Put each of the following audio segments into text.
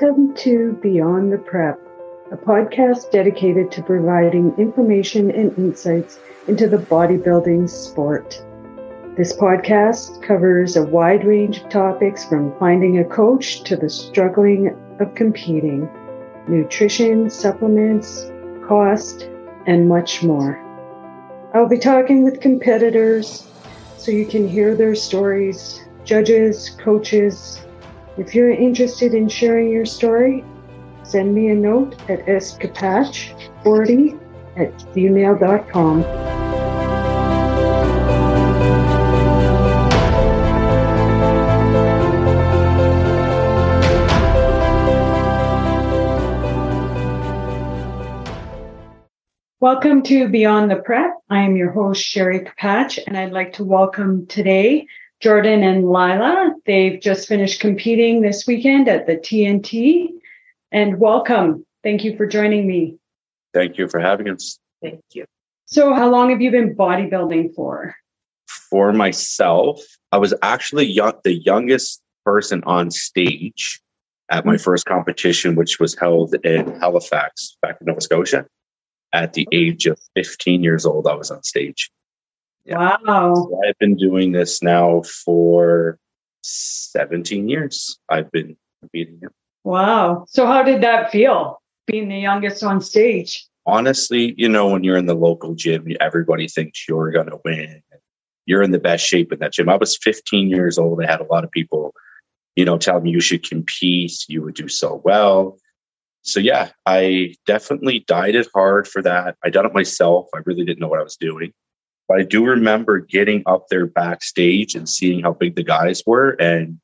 Welcome to Beyond the Prep, a podcast dedicated to providing information and insights into the bodybuilding sport. This podcast covers a wide range of topics from finding a coach to the struggling of competing, nutrition, supplements, cost, and much more. I'll be talking with competitors so you can hear their stories, judges, coaches, if you're interested in sharing your story, send me a note at skapach40 at gmail.com. Welcome to Beyond the Prep. I am your host, Sherry Kapach, and I'd like to welcome today Jordan and Lila. They've just finished competing this weekend at the TNT. And welcome. Thank you for joining me. Thank you for having us. Thank you. So, how long have you been bodybuilding for? For myself, I was actually young, the youngest person on stage at my first competition, which was held in Halifax, back in Nova Scotia. At the age of 15 years old, I was on stage. Yeah. Wow. So I've been doing this now for 17 years. I've been competing. Wow. So how did that feel being the youngest on stage? Honestly, you know, when you're in the local gym, everybody thinks you're going to win. You're in the best shape in that gym. I was 15 years old. I had a lot of people, you know, tell me you should compete. You would do so well. So yeah, I definitely it hard for that. I done it myself. I really didn't know what I was doing. But I do remember getting up there backstage and seeing how big the guys were, and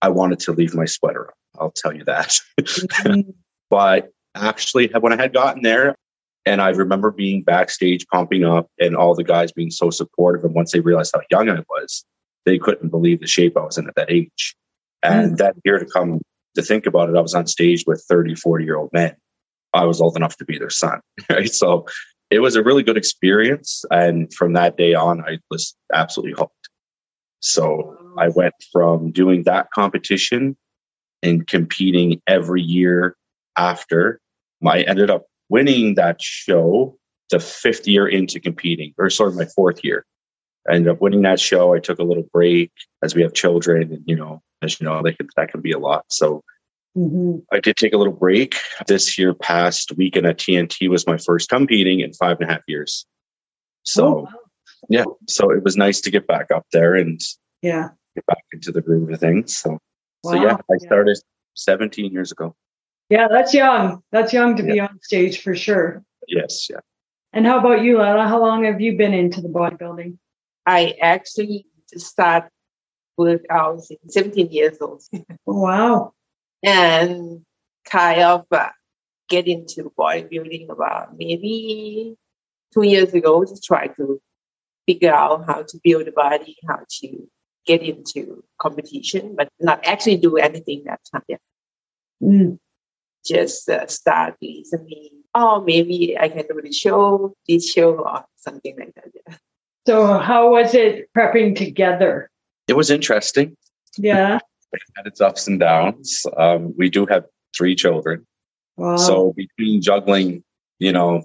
I wanted to leave my sweater on. I'll tell you that. Mm-hmm. but actually, when I had gotten there, and I remember being backstage pumping up, and all the guys being so supportive. And once they realized how young I was, they couldn't believe the shape I was in at that age. And mm. that year to come to think about it, I was on stage with 30, 40 year old men. I was old enough to be their son. Right. So it was a really good experience. And from that day on, I was absolutely hooked. So I went from doing that competition and competing every year after. I ended up winning that show the fifth year into competing, or sort of my fourth year. I ended up winning that show. I took a little break as we have children, and you know, as you know, they can, that can be a lot. So Mm-hmm. I did take a little break. This year, past weekend at TNT was my first competing in five and a half years. So, oh, wow. yeah, so it was nice to get back up there and yeah, get back into the groove of things. So, wow. so yeah, I started 17 years ago. Yeah, that's young. That's young to yeah. be on stage for sure. Yes, yeah. And how about you, Lala? How long have you been into the bodybuilding? I actually started with I was 17 years old. wow and kind of uh, get into bodybuilding about maybe two years ago to try to figure out how to build a body, how to get into competition, but not actually do anything that time yet. Mm. Just uh, start listening. Oh, maybe I can do the show, this show, or something like that. Yeah. So, how was it prepping together? It was interesting. Yeah had its ups and downs. Um, we do have three children. Wow. So between juggling, you know,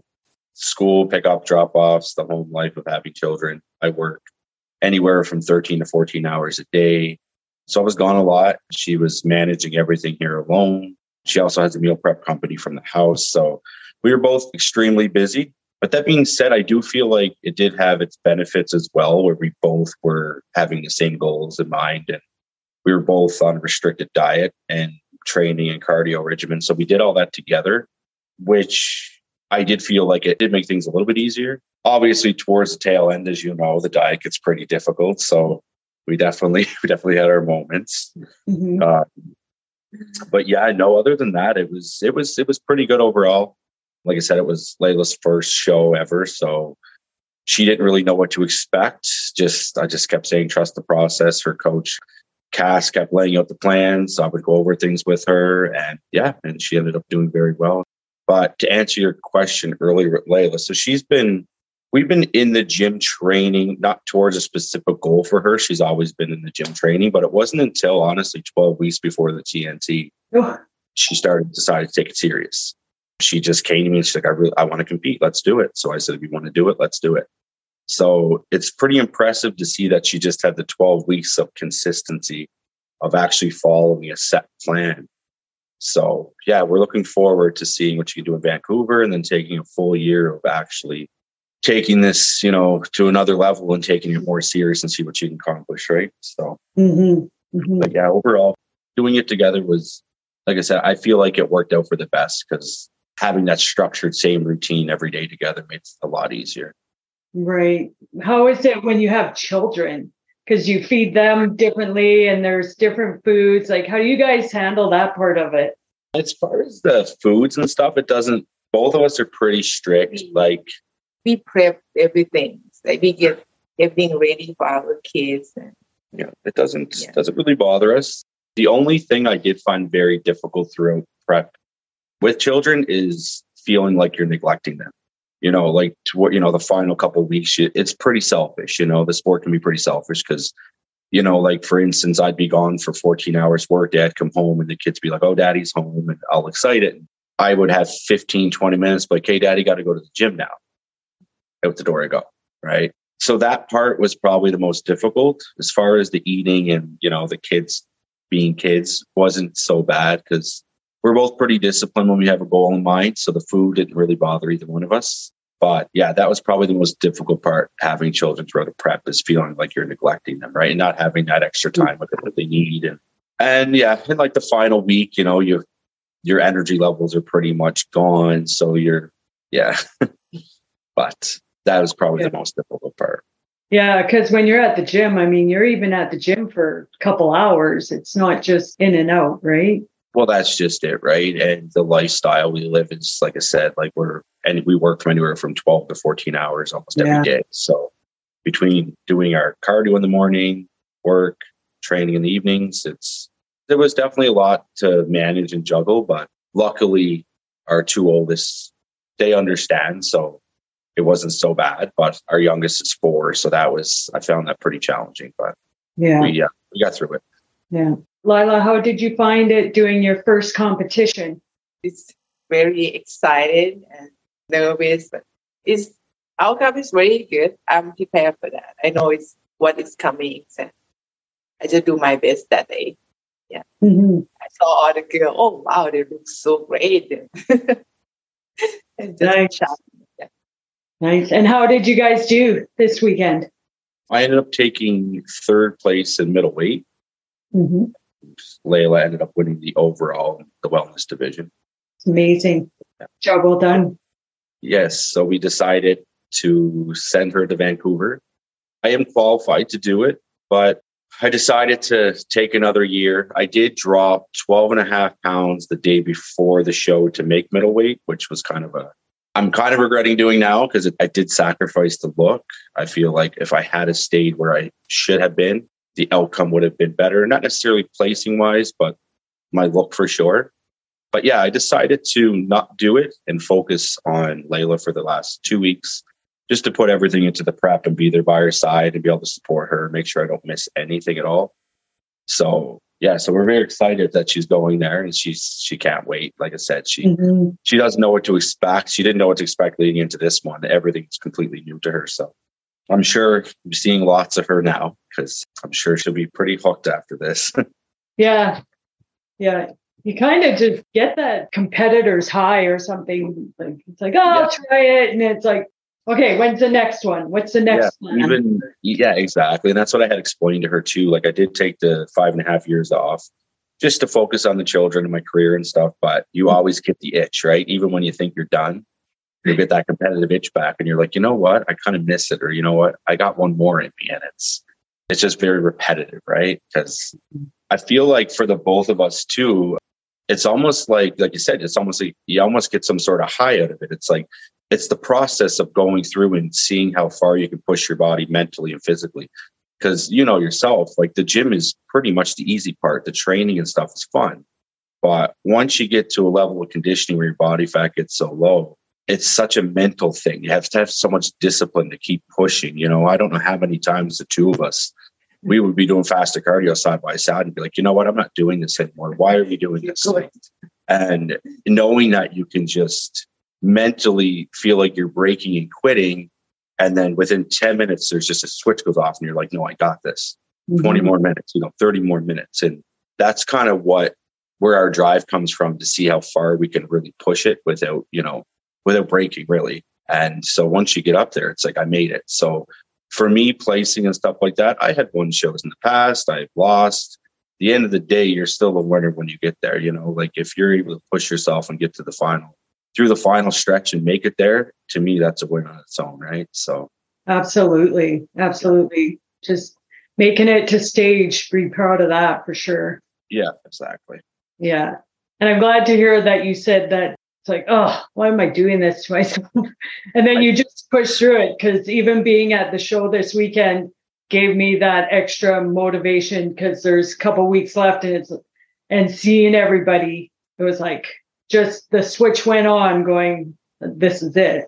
school pickup, drop offs, the home life of having children, I work anywhere from 13 to 14 hours a day. So I was gone a lot. She was managing everything here alone. She also has a meal prep company from the house. So we were both extremely busy. But that being said, I do feel like it did have its benefits as well, where we both were having the same goals in mind and we were both on restricted diet and training and cardio regimen. So we did all that together, which I did feel like it did make things a little bit easier. Obviously, towards the tail end, as you know, the diet gets pretty difficult. So we definitely, we definitely had our moments. Mm-hmm. Uh, but yeah, no. Other than that, it was, it was, it was pretty good overall. Like I said, it was Laila's first show ever, so she didn't really know what to expect. Just, I just kept saying, trust the process. Her coach Cass kept laying out the plans. I would go over things with her, and yeah, and she ended up doing very well. But to answer your question earlier with Laila, so she's been, we've been in the gym training, not towards a specific goal for her. She's always been in the gym training, but it wasn't until honestly 12 weeks before the TNT she started decided to take it serious. She just came to me and she's like, I really I want to compete. Let's do it. So I said, if you want to do it, let's do it. So it's pretty impressive to see that she just had the 12 weeks of consistency of actually following a set plan. So yeah, we're looking forward to seeing what she can do in Vancouver and then taking a full year of actually taking this, you know, to another level and taking it more serious and see what she can accomplish, right? So Mm-hmm. Mm-hmm. but yeah, overall, doing it together was, like I said, I feel like it worked out for the best because having that structured same routine every day together makes it a lot easier. Right. How is it when you have children? Because you feed them differently and there's different foods. Like, how do you guys handle that part of it? As far as the foods and stuff, it doesn't, both of us are pretty strict. Like, We prep everything. Like we get everything ready for our kids. And yeah, it doesn't, Yeah. doesn't really bother us. The only thing I did find very difficult throughout prep with children is feeling like you're neglecting them. You know, like toward, you know, the final couple weeks, it's pretty selfish. You know, the sport can be pretty selfish because, you know, like for instance, I'd be gone for 14 hours work. Dad come home and the kids be like, oh, daddy's home. And I'll excite it. I would have 15, 20 minutes, like, hey, daddy got to go to the gym now. Out the door I go. Right. So that part was probably the most difficult as far as the eating and, you know, the kids being kids wasn't so bad because we're both pretty disciplined when we have a goal in mind. So the food didn't really bother either one of us. But yeah, that was probably the most difficult part having children throughout a prep is feeling like you're neglecting them, right? And not having that extra mm. time with them that they need. And and yeah, in like the final week, you know, you your energy levels are pretty much gone. So you're yeah. but that was probably the most difficult part. Yeah, because when you're at the gym, I mean, you're even at the gym for a couple hours. It's not just in and out, right? Well, that's just it, right? And the lifestyle we live is, like I said, like we're and we work from anywhere from twelve to fourteen hours almost every Yeah. day. So between doing our cardio in the morning, work, training in the evenings, it's there was definitely a lot to manage and juggle. But luckily, our two oldest they understand, so it wasn't so bad. But our youngest is four, so that was I found that pretty challenging. But Yeah. we yeah we got through it. Yeah. Lila, how did you find it doing your first competition? it's very excited and nervous, but it's outcome is very good. I'm prepared for that. I know it's what is coming, and I just do my best that day. Mm-hmm. I saw all the girls. Oh wow, they look so great. and just Nice. shout. Nice. And how did you guys do this weekend? I ended up taking third place in middleweight. Mm-hmm. Laila ended up winning the overall the wellness division. It's amazing. Job well done. Yes, so we decided to send her to Vancouver. I am qualified to do it, but I decided to take another year. I did drop 12 and a half pounds the day before the show to make middleweight, which was kind of a I'm kind of regretting doing now because I did sacrifice the look. I feel like if I had a stayed where I should have been, the outcome would have been better. Not necessarily placing wise, but my look for sure. But yeah, I decided to not do it and focus on Laila for the last two weeks, just to put everything into the prep and be there by her side and be able to support her, make sure I don't miss anything at all. So yeah, so we're very excited that she's going there and she's she can't wait. Like I said, she Mm-hmm. she doesn't know what to expect. She didn't know what to expect leading into this one. Everything's completely new to her. So I'm sure I'm seeing lots of her now because I'm sure she'll be pretty hooked after this. Yeah. Yeah. You kind of just get that competitor's high or something. Like it's like, oh, I'll try it. And it's like, okay, when's the next one? What's the next yeah, one? even yeah, exactly. And that's what I had explained to her too. Like I did take the five and a half years off just to focus on the children and my career and stuff. But you mm-hmm. always get the itch, right? Even when you think you're done, you get that competitive itch back, and you're like, you know what? I kind of miss it, or you know what? I got one more in me, and it's it's just very repetitive, right? Because I feel like for the both of us too, it's almost like like you said, it's almost like you almost get some sort of high out of it. It's like it's the process of going through and seeing how far you can push your body mentally and physically. Because you know yourself, like the gym is pretty much the easy part. The training and stuff is fun. But once you get to a level of conditioning where your body fat gets so low, it's such a mental thing. You have to have so much discipline to keep pushing. You know, I don't know how many times the two of us we would be doing fasted cardio side by side and be like, you know what, I'm not doing this anymore. Why are we doing this? And knowing that you can just mentally feel like you're breaking and quitting. And then within 10 minutes, there's just a switch goes off and you're like, no, I got this. Mm-hmm. 20 more minutes, you know, 30 more minutes. And that's kind of what where our drive comes from to see how far we can really push it without, you know, without breaking really. And so once you get up there, it's like I made it. So for me, placing and stuff like that, I had won shows in the past. I've lost. the end of the day, you're still a winner when you get there. You know, like if you're able to push yourself and get to the final, through the final stretch and make it there, to me, that's a win on its own, right? So, absolutely, absolutely, just making it to stage, be proud of that for sure. Yeah, exactly. Yeah, and I'm glad to hear that you said that. It's like, oh, why am I doing this to myself? and then you just push through it because even being at the show this weekend gave me that extra motivation because there's a couple weeks left and it's and seeing everybody, it was like just the switch went on going this is it.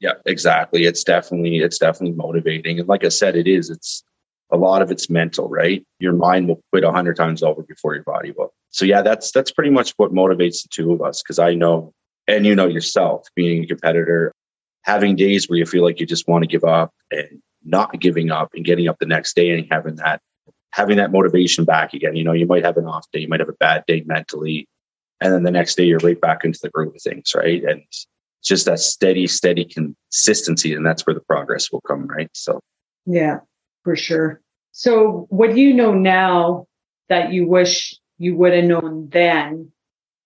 Yeah exactly. It's definitely it's definitely motivating. And like i said it is it's a lot of it's mental right? Your mind will quit a hundred times over before your body will. So yeah that's that's pretty much what motivates the two of us because i know and you know yourself being a competitor having days where you feel like you just want to give up and not giving up and getting up the next day and having that having that motivation back again you know you might have an off day you might have a bad day mentally and then the next day you're right back into the groove of things, right? And it's just that steady, steady consistency, and that's where the progress will come, right? So, yeah, for sure. So, what do you know now that you wish you would have known then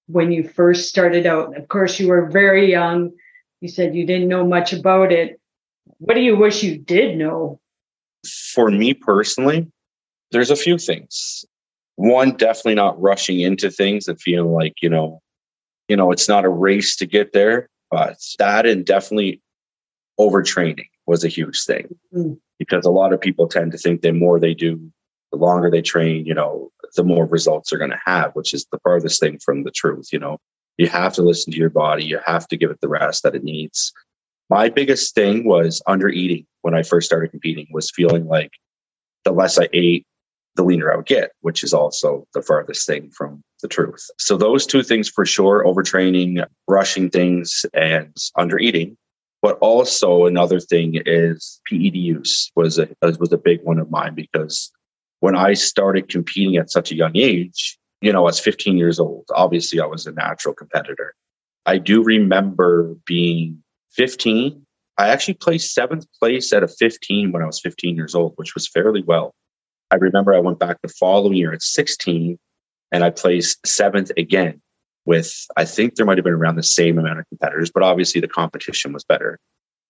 when you first started out? Of course, you were very young. You said you didn't know much about it. What do you wish you did know? For me personally, there's a few things one definitely not rushing into things and feeling like you know you know it's not a race to get there but that and definitely overtraining was a huge thing mm. because a lot of people tend to think the more they do the longer they train you know the more results they're going to have which is the farthest thing from the truth you know you have to listen to your body you have to give it the rest that it needs my biggest thing was under eating when i first started competing was feeling like the less i ate the leaner I would get, which is also the farthest thing from the truth. So those two things for sure, overtraining, rushing things and under eating. But also another thing is PED use was a was a big one of mine because when I started competing at such a young age, you know, I was 15 years old. Obviously, I was a natural competitor. I do remember being 15. I actually placed seventh place at a 15 when I was 15 years old, which was fairly well. I remember I went back the following year at 16 and I placed seventh again with, I think there might have been around the same amount of competitors, but obviously the competition was better.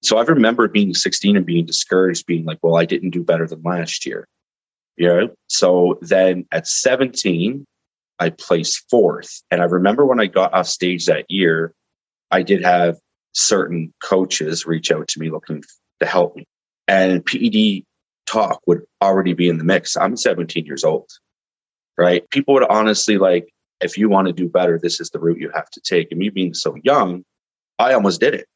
So I remember being 16 and being discouraged, being like, well, I didn't do better than last year. Yeah. So then at 17, I placed fourth. And I remember when I got off stage that year, I did have certain coaches reach out to me looking to help me. And PED talk would already be in the mix. I'm 17 years old, right? People would honestly like, if you want to do better, this is the route you have to take. And me being so young, I almost did it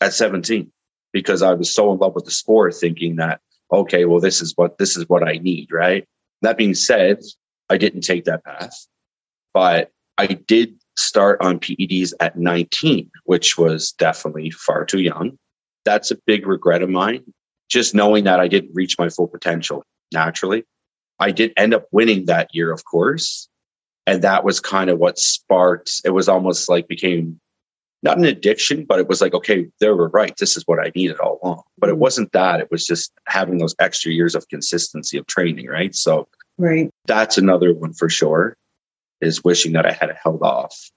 at 17 because I was so in love with the sport, thinking that, okay, well, this is what this is what I need, right? That being said, I didn't take that path, but I did start on PEDs at 19, which was definitely far too young. That's a big regret of mine just knowing that I didn't reach my full potential naturally. I did end up winning that year, of course. And that was kind of what sparked it was almost like became not an addiction, but it was like, okay, they were right. This is what I needed all along. But it mm. wasn't that. It was just having those extra years of consistency of training, right? So right. that's another one for sure, is wishing that I had held off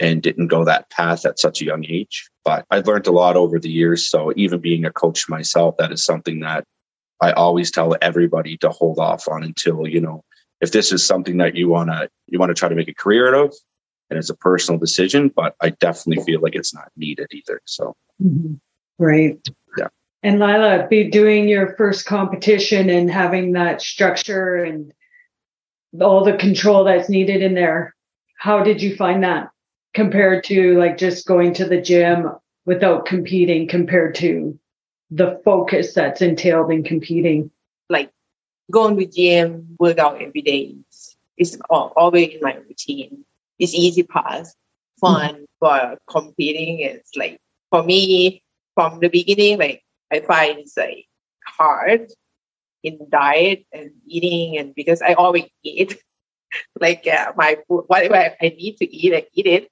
and didn't go that path at such a young age. But I've learned a lot over the years. So even being a coach myself, that is something that I always tell everybody to hold off on until, you know, if this is something that you want to you want to try to make a career out of and it's a personal decision, but I definitely feel like it's not needed either. So mm-hmm. right. Yeah. And Lila, be doing your first competition and having that structure and all the control that's needed in there. How did you find that? compared to like just going to the gym without competing compared to the focus that's entailed in competing like going to gym work out every day is, is always in my routine it's easy pass fun, but competing is like for me from the beginning. Like I find it's like hard in diet and eating, and because I always eat, like uh, my food, whatever I need to eat, I eat it.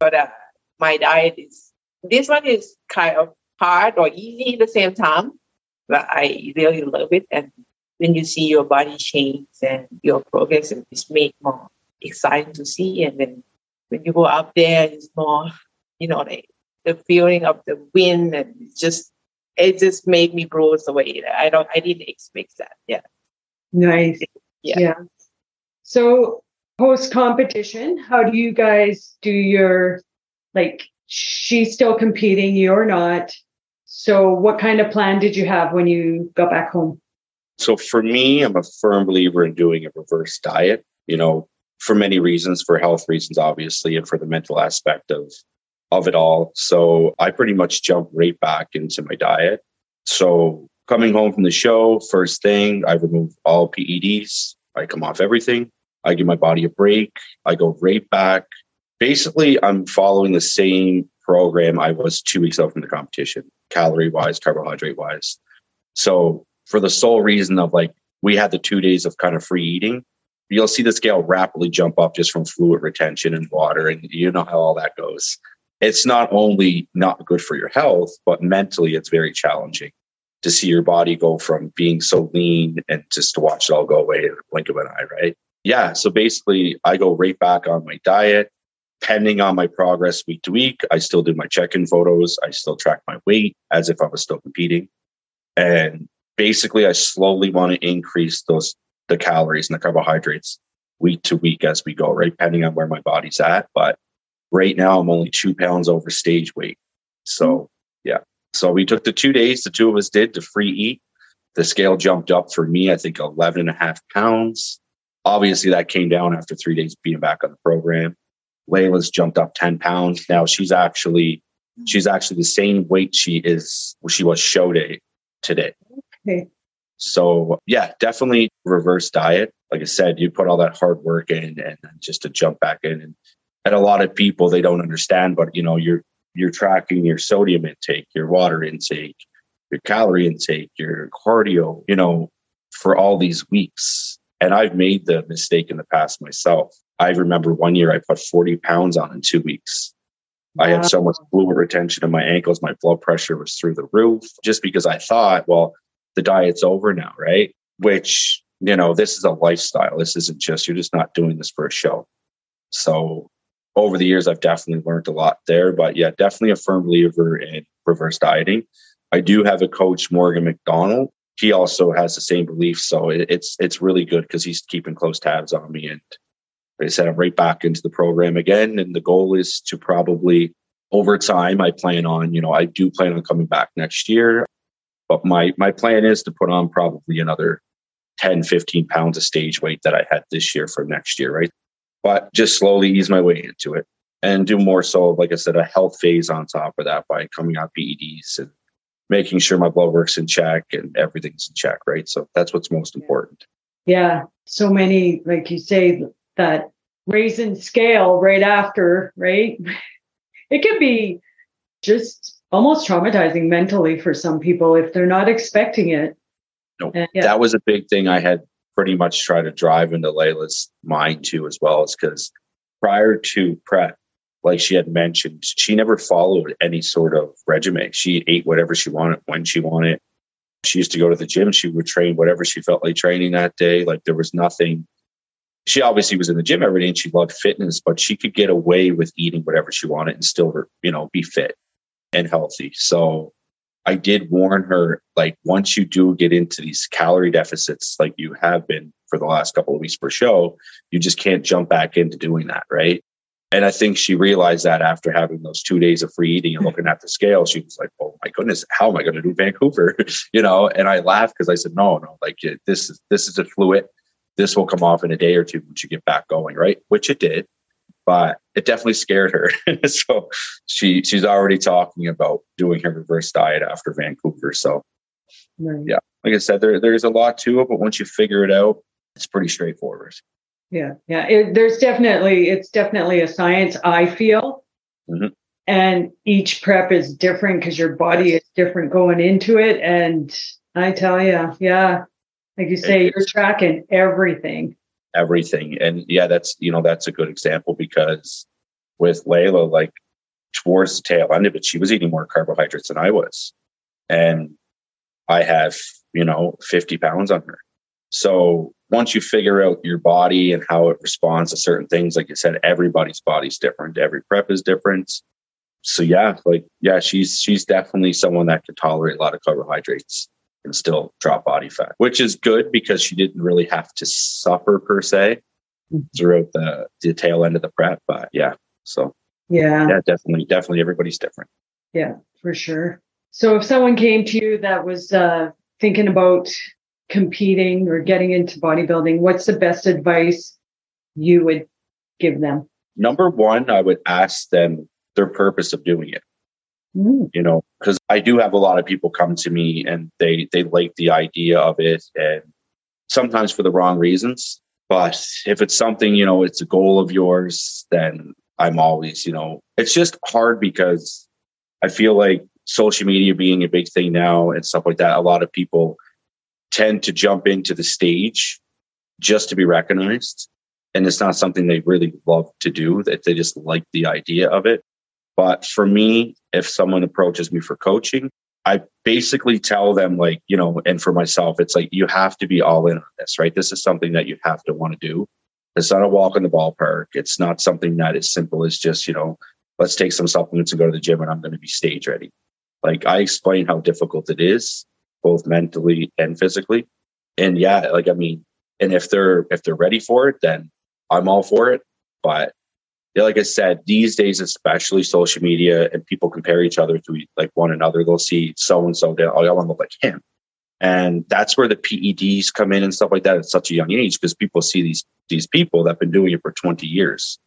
But uh, my diet is this one is kind of hard or easy at the same time, but I really love it. And when you see your body change and your progress, it's made more exciting to see. And then when you go up there, it's more, you know, like the feeling of the wind and just it just made me blows away. I don't I didn't expect that. Yeah. Nice. Yeah. yeah. So post competition, how do you guys do your like she's still competing, you're not. So what kind of plan did you have when you got back home? So for me, I'm a firm believer in doing a reverse diet, you know, for many reasons, for health reasons, obviously, and for the mental aspect of of it all. So I pretty much jumped right back into my diet. So coming home from the show, first thing, I remove all PEDs. I come off everything. I give my body a break. I go right back. Basically, I'm following the same program I was two weeks out from the competition, calorie wise, carbohydrate wise. So for the sole reason of like, we had the two days of kind of free eating. You'll see the scale rapidly jump up just from fluid retention and water. And you know how all that goes. It's not only not good for your health, but mentally, it's very challenging to see your body go from being so lean and just to watch it all go away in a blink of an eye, right? Yeah. So basically, I go right back on my diet. pending on my progress week to week, I still do my check in photos. I still track my weight as if I was still competing. And basically, I slowly want to increase those the calories and the carbohydrates week to week as we go, right? Depending on where my body's at. But right now, I'm only two pounds over stage weight. So, yeah. So we took the two days, the two of us did to free eat. The scale jumped up for me, I think 11 and a half pounds. Obviously, that came down after three days being back on the program. Laila's jumped up 10 pounds. Now she's actually she's actually the same weight she is she was show day today. Okay. So yeah, definitely reverse diet. Like I said, you put all that hard work in and just to jump back in and and a lot of people they don't understand, but you know, you're you're tracking your sodium intake, your water intake, your calorie intake, your cardio, you know, for all these weeks. And I've made the mistake in the past myself. I remember one year I put 40 pounds on in two weeks. Wow. I had so much fluid retention in my ankles. My blood pressure was through the roof just because I thought, well, the diet's over now, right? Which, you know, this is a lifestyle. This isn't just, you're just not doing this for a show. So over the years, I've definitely learned a lot there. But yeah, definitely a firm believer in reverse dieting. I do have a coach, Morgan McDonald, he also has the same belief. So it's it's really good because he's keeping close tabs on me. And like I said, I'm right back into the program again. And the goal is to probably over time, I plan on, you know, I do plan on coming back next year. But my my plan is to put on probably another 10, 15 pounds of stage weight that I had this year for next year, right? But just slowly ease my way into it and do more so, like I said, a health phase on top of that by coming out PEDs and making sure my blood work's in check and everything's in check, right? So that's what's most important. Yeah. So many, like you say, that raising scale right after, right? It could be just almost traumatizing mentally for some people if they're not expecting it. No, yeah. that was a big thing I had pretty much tried to drive into Laila's mind too, as well, is because prior to prep, like she had mentioned, she never followed any sort of regimen. She ate whatever she wanted when she wanted. She used to go to the gym. She would train whatever she felt like training that day. Like there was nothing. She obviously was in the gym every day and she loved fitness, but she could get away with eating whatever she wanted and still, you know, be fit and healthy. So I did warn her, like, once you do get into these calorie deficits, like you have been for the last couple of weeks per show, you just can't jump back into doing that, right? And I think she realized that after having those two days of free eating and looking at the scale, she was like, "Oh my goodness, how am I going to do Vancouver?" you know. And I laughed because I said, "No, no, like this is this is a fluid. This will come off in a day or two once you get back going, right?" Which it did, but it definitely scared her. so she she's already talking about doing her reverse diet after Vancouver. So right. yeah, like I said, there there's a lot to it, but once you figure it out, it's pretty straightforward. Yeah, yeah. It, there's definitely it's definitely a science. I feel Mhm. And each prep is different because your body is different going into it. And I tell you, yeah, like you say, you're tracking everything. Everything. And yeah, that's you know that's a good example because with Laila, like towards the tail end of it, she was eating more carbohydrates than I was, and I have you know fifty pounds on her. So once you figure out your body and how it responds to certain things, like you said, everybody's body's different. Every prep is different. So yeah, like yeah, she's she's definitely someone that can tolerate a lot of carbohydrates and still drop body fat, which is good because she didn't really have to suffer per se throughout the, the tail end of the prep. But yeah, so Yeah, yeah, definitely, definitely everybody's different. yeah, for sure. So if someone came to you that was uh, thinking about competing or getting into bodybuilding, what's the best advice you would give them? Number one, I would ask them their purpose of doing it. Mm, you know because i do have a lot of people come to me and they they like the idea of it and sometimes for the wrong reasons but if it's something you know it's a goal of yours then i'm always you know it's just hard because i feel like social media being a big thing now and stuff like that a lot of people tend to jump into the stage just to be recognized and it's not something they really love to do that they just like the idea of it. But for me, if someone approaches me for coaching, I basically tell them, like, you know, and for myself, it's like, you have to be all in on this, right? This is something that you have to want to do. It's not a walk in the ballpark. It's not something that is simple as just, you know, let's take some supplements and go to the gym and I'm going to be stage ready. Like, I explain how difficult it is, both mentally and physically. And yeah, like, I mean, and if they're, if they're ready for it, then I'm all for it. But like I said, these days, especially social media and people compare each other to like one another. They'll see so and so, oh, I want to look like him. And that's where the PEDs come in and stuff like that at such a young age because people see these these people that have been doing it for 20 years.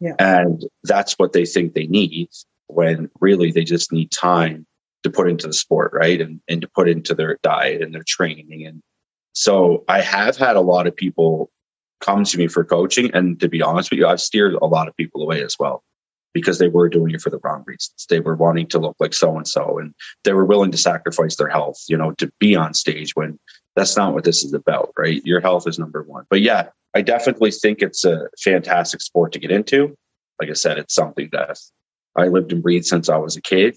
Yeah. And that's what they think they need when really they just need time to put into the sport, right? And and to put into their diet and their training. And so I have had a lot of people come to me for coaching. And to be honest with you, I've steered a lot of people away as well because they were doing it for the wrong reasons. They were wanting to look like so and so, and they were willing to sacrifice their health, you know, to be on stage when that's not what this is about, right? Your health is number one. But yeah, I definitely think it's a fantastic sport to get into. Like I said, it's something that I lived and breathed since I was a kid.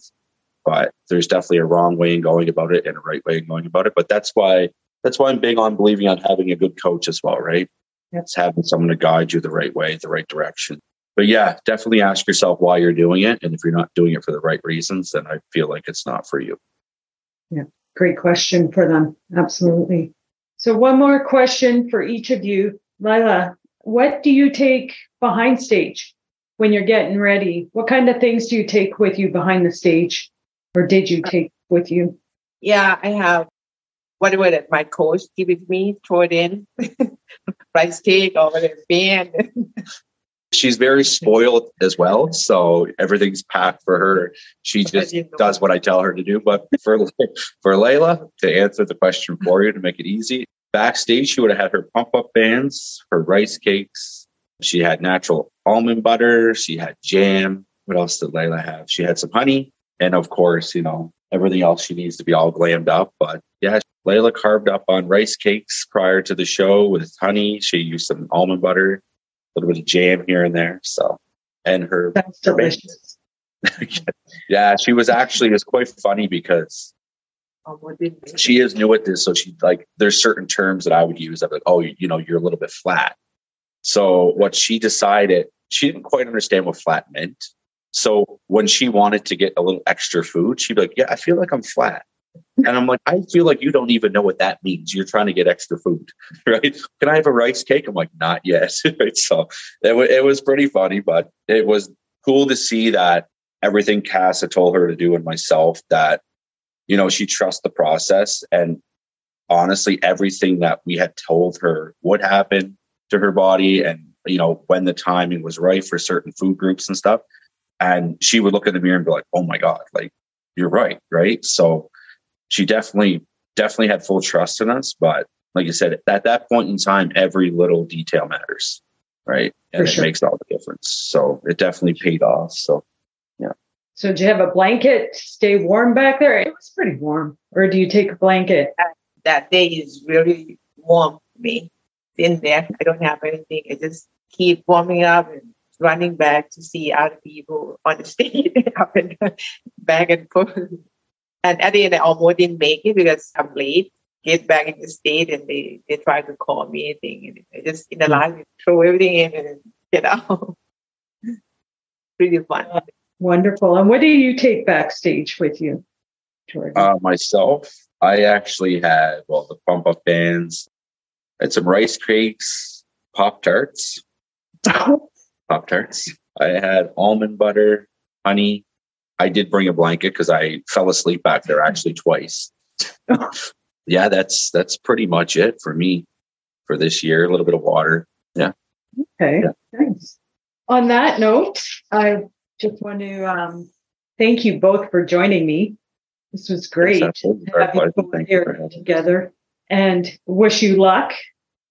But there's definitely a wrong way in going about it and a right way in going about it. But that's why that's why I'm big on believing on having a good coach as well, right? It's having someone to guide you the right way, the right direction. But yeah, definitely ask yourself why you're doing it. And if you're not doing it for the right reasons, then I feel like it's not for you. Yeah, great question for them. Absolutely. So one more question for each of you. Lila, what do you take behind stage when you're getting ready? What kind of things do you take with you behind the stage? Or did you take with you? Yeah, I have whatever that my coach give it me, throw it in, rice cake over whatever band. She's very spoiled as well. So everything's packed for her. She just does what I tell her to do. But for for Laila, to answer the question for you to make it easy, backstage she would have had her pump up bands, her rice cakes. She had natural almond butter. She had jam. What else did Laila have? She had some honey, and of course, you know everything else she needs to be all glammed up. But yeah, Laila carved up on rice cakes prior to the show with honey. She used some almond butter, a little bit of jam here and there. So, and her That's delicious. yeah, she was actually it's quite funny because Oh, what did they- she is new at this, so she like there's certain terms that I would use. I'm like, oh, you know, you're a little bit flat. So what she decided, she didn't quite understand what flat meant. So when she wanted to get a little extra food, she'd be like, "Yeah, I feel like I'm flat," and I'm like, "I feel like you don't even know what that means. You're trying to get extra food, right? Can I have a rice cake?" I'm like, "Not yet." So it, wa- it was pretty funny, but it was cool to see that everything Cass had told her to do and myself that you know she trusts the process and honestly everything that we had told her would happen to her body and you know when the timing was right for certain food groups and stuff and she would look in the mirror and be like oh my god like you're right right so she definitely definitely had full trust in us but like you said at that point in time every little detail matters right and For it sure. makes all the difference so it definitely paid off so yeah. So do you have a blanket to stay warm back there? It was pretty warm. Or do you take a blanket? That day is really warm for me. In there, I don't have anything. I just keep warming up and running back to see other people on the stage up and back and forth. And at the end, I almost didn't make it because I'm late. Get back in the state and they, they try to call me anything. And I just in the line, throw everything in and get out. Pretty fun. Uh, wonderful. And what do you take backstage with you, Jordan? Uh, myself, I actually had, well, the pump up bands, had some rice cakes, Pop Tarts. Pop Tarts. I had almond butter, honey. I did bring a blanket because I fell asleep back there actually twice. yeah, that's that's pretty much it for me for this year. A little bit of water. Yeah. Okay. Yeah. Thanks. On that note, I just want to um, thank you both for joining me. This was great to have you both here together and wish you luck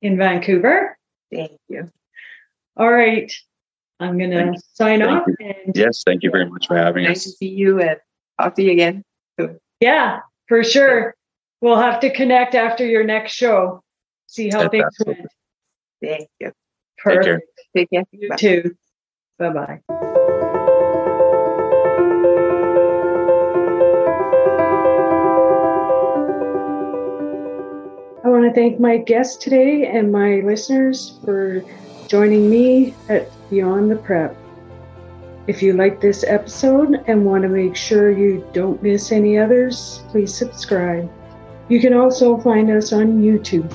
in Vancouver. Thank you. All right. I'm going to sign thank off. And yes, thank you very uh, much for having nice us. Nice to see you and talk to you again. Yeah, for sure. We'll have to connect after your next show, see how things went. Thank you. Perfect. Take care. Take care. You Bye. too. Bye bye. I want to thank my guests today and my listeners for joining me at Beyond the Prep. If you like this episode and want to make sure you don't miss any others, please subscribe. You can also find us on YouTube.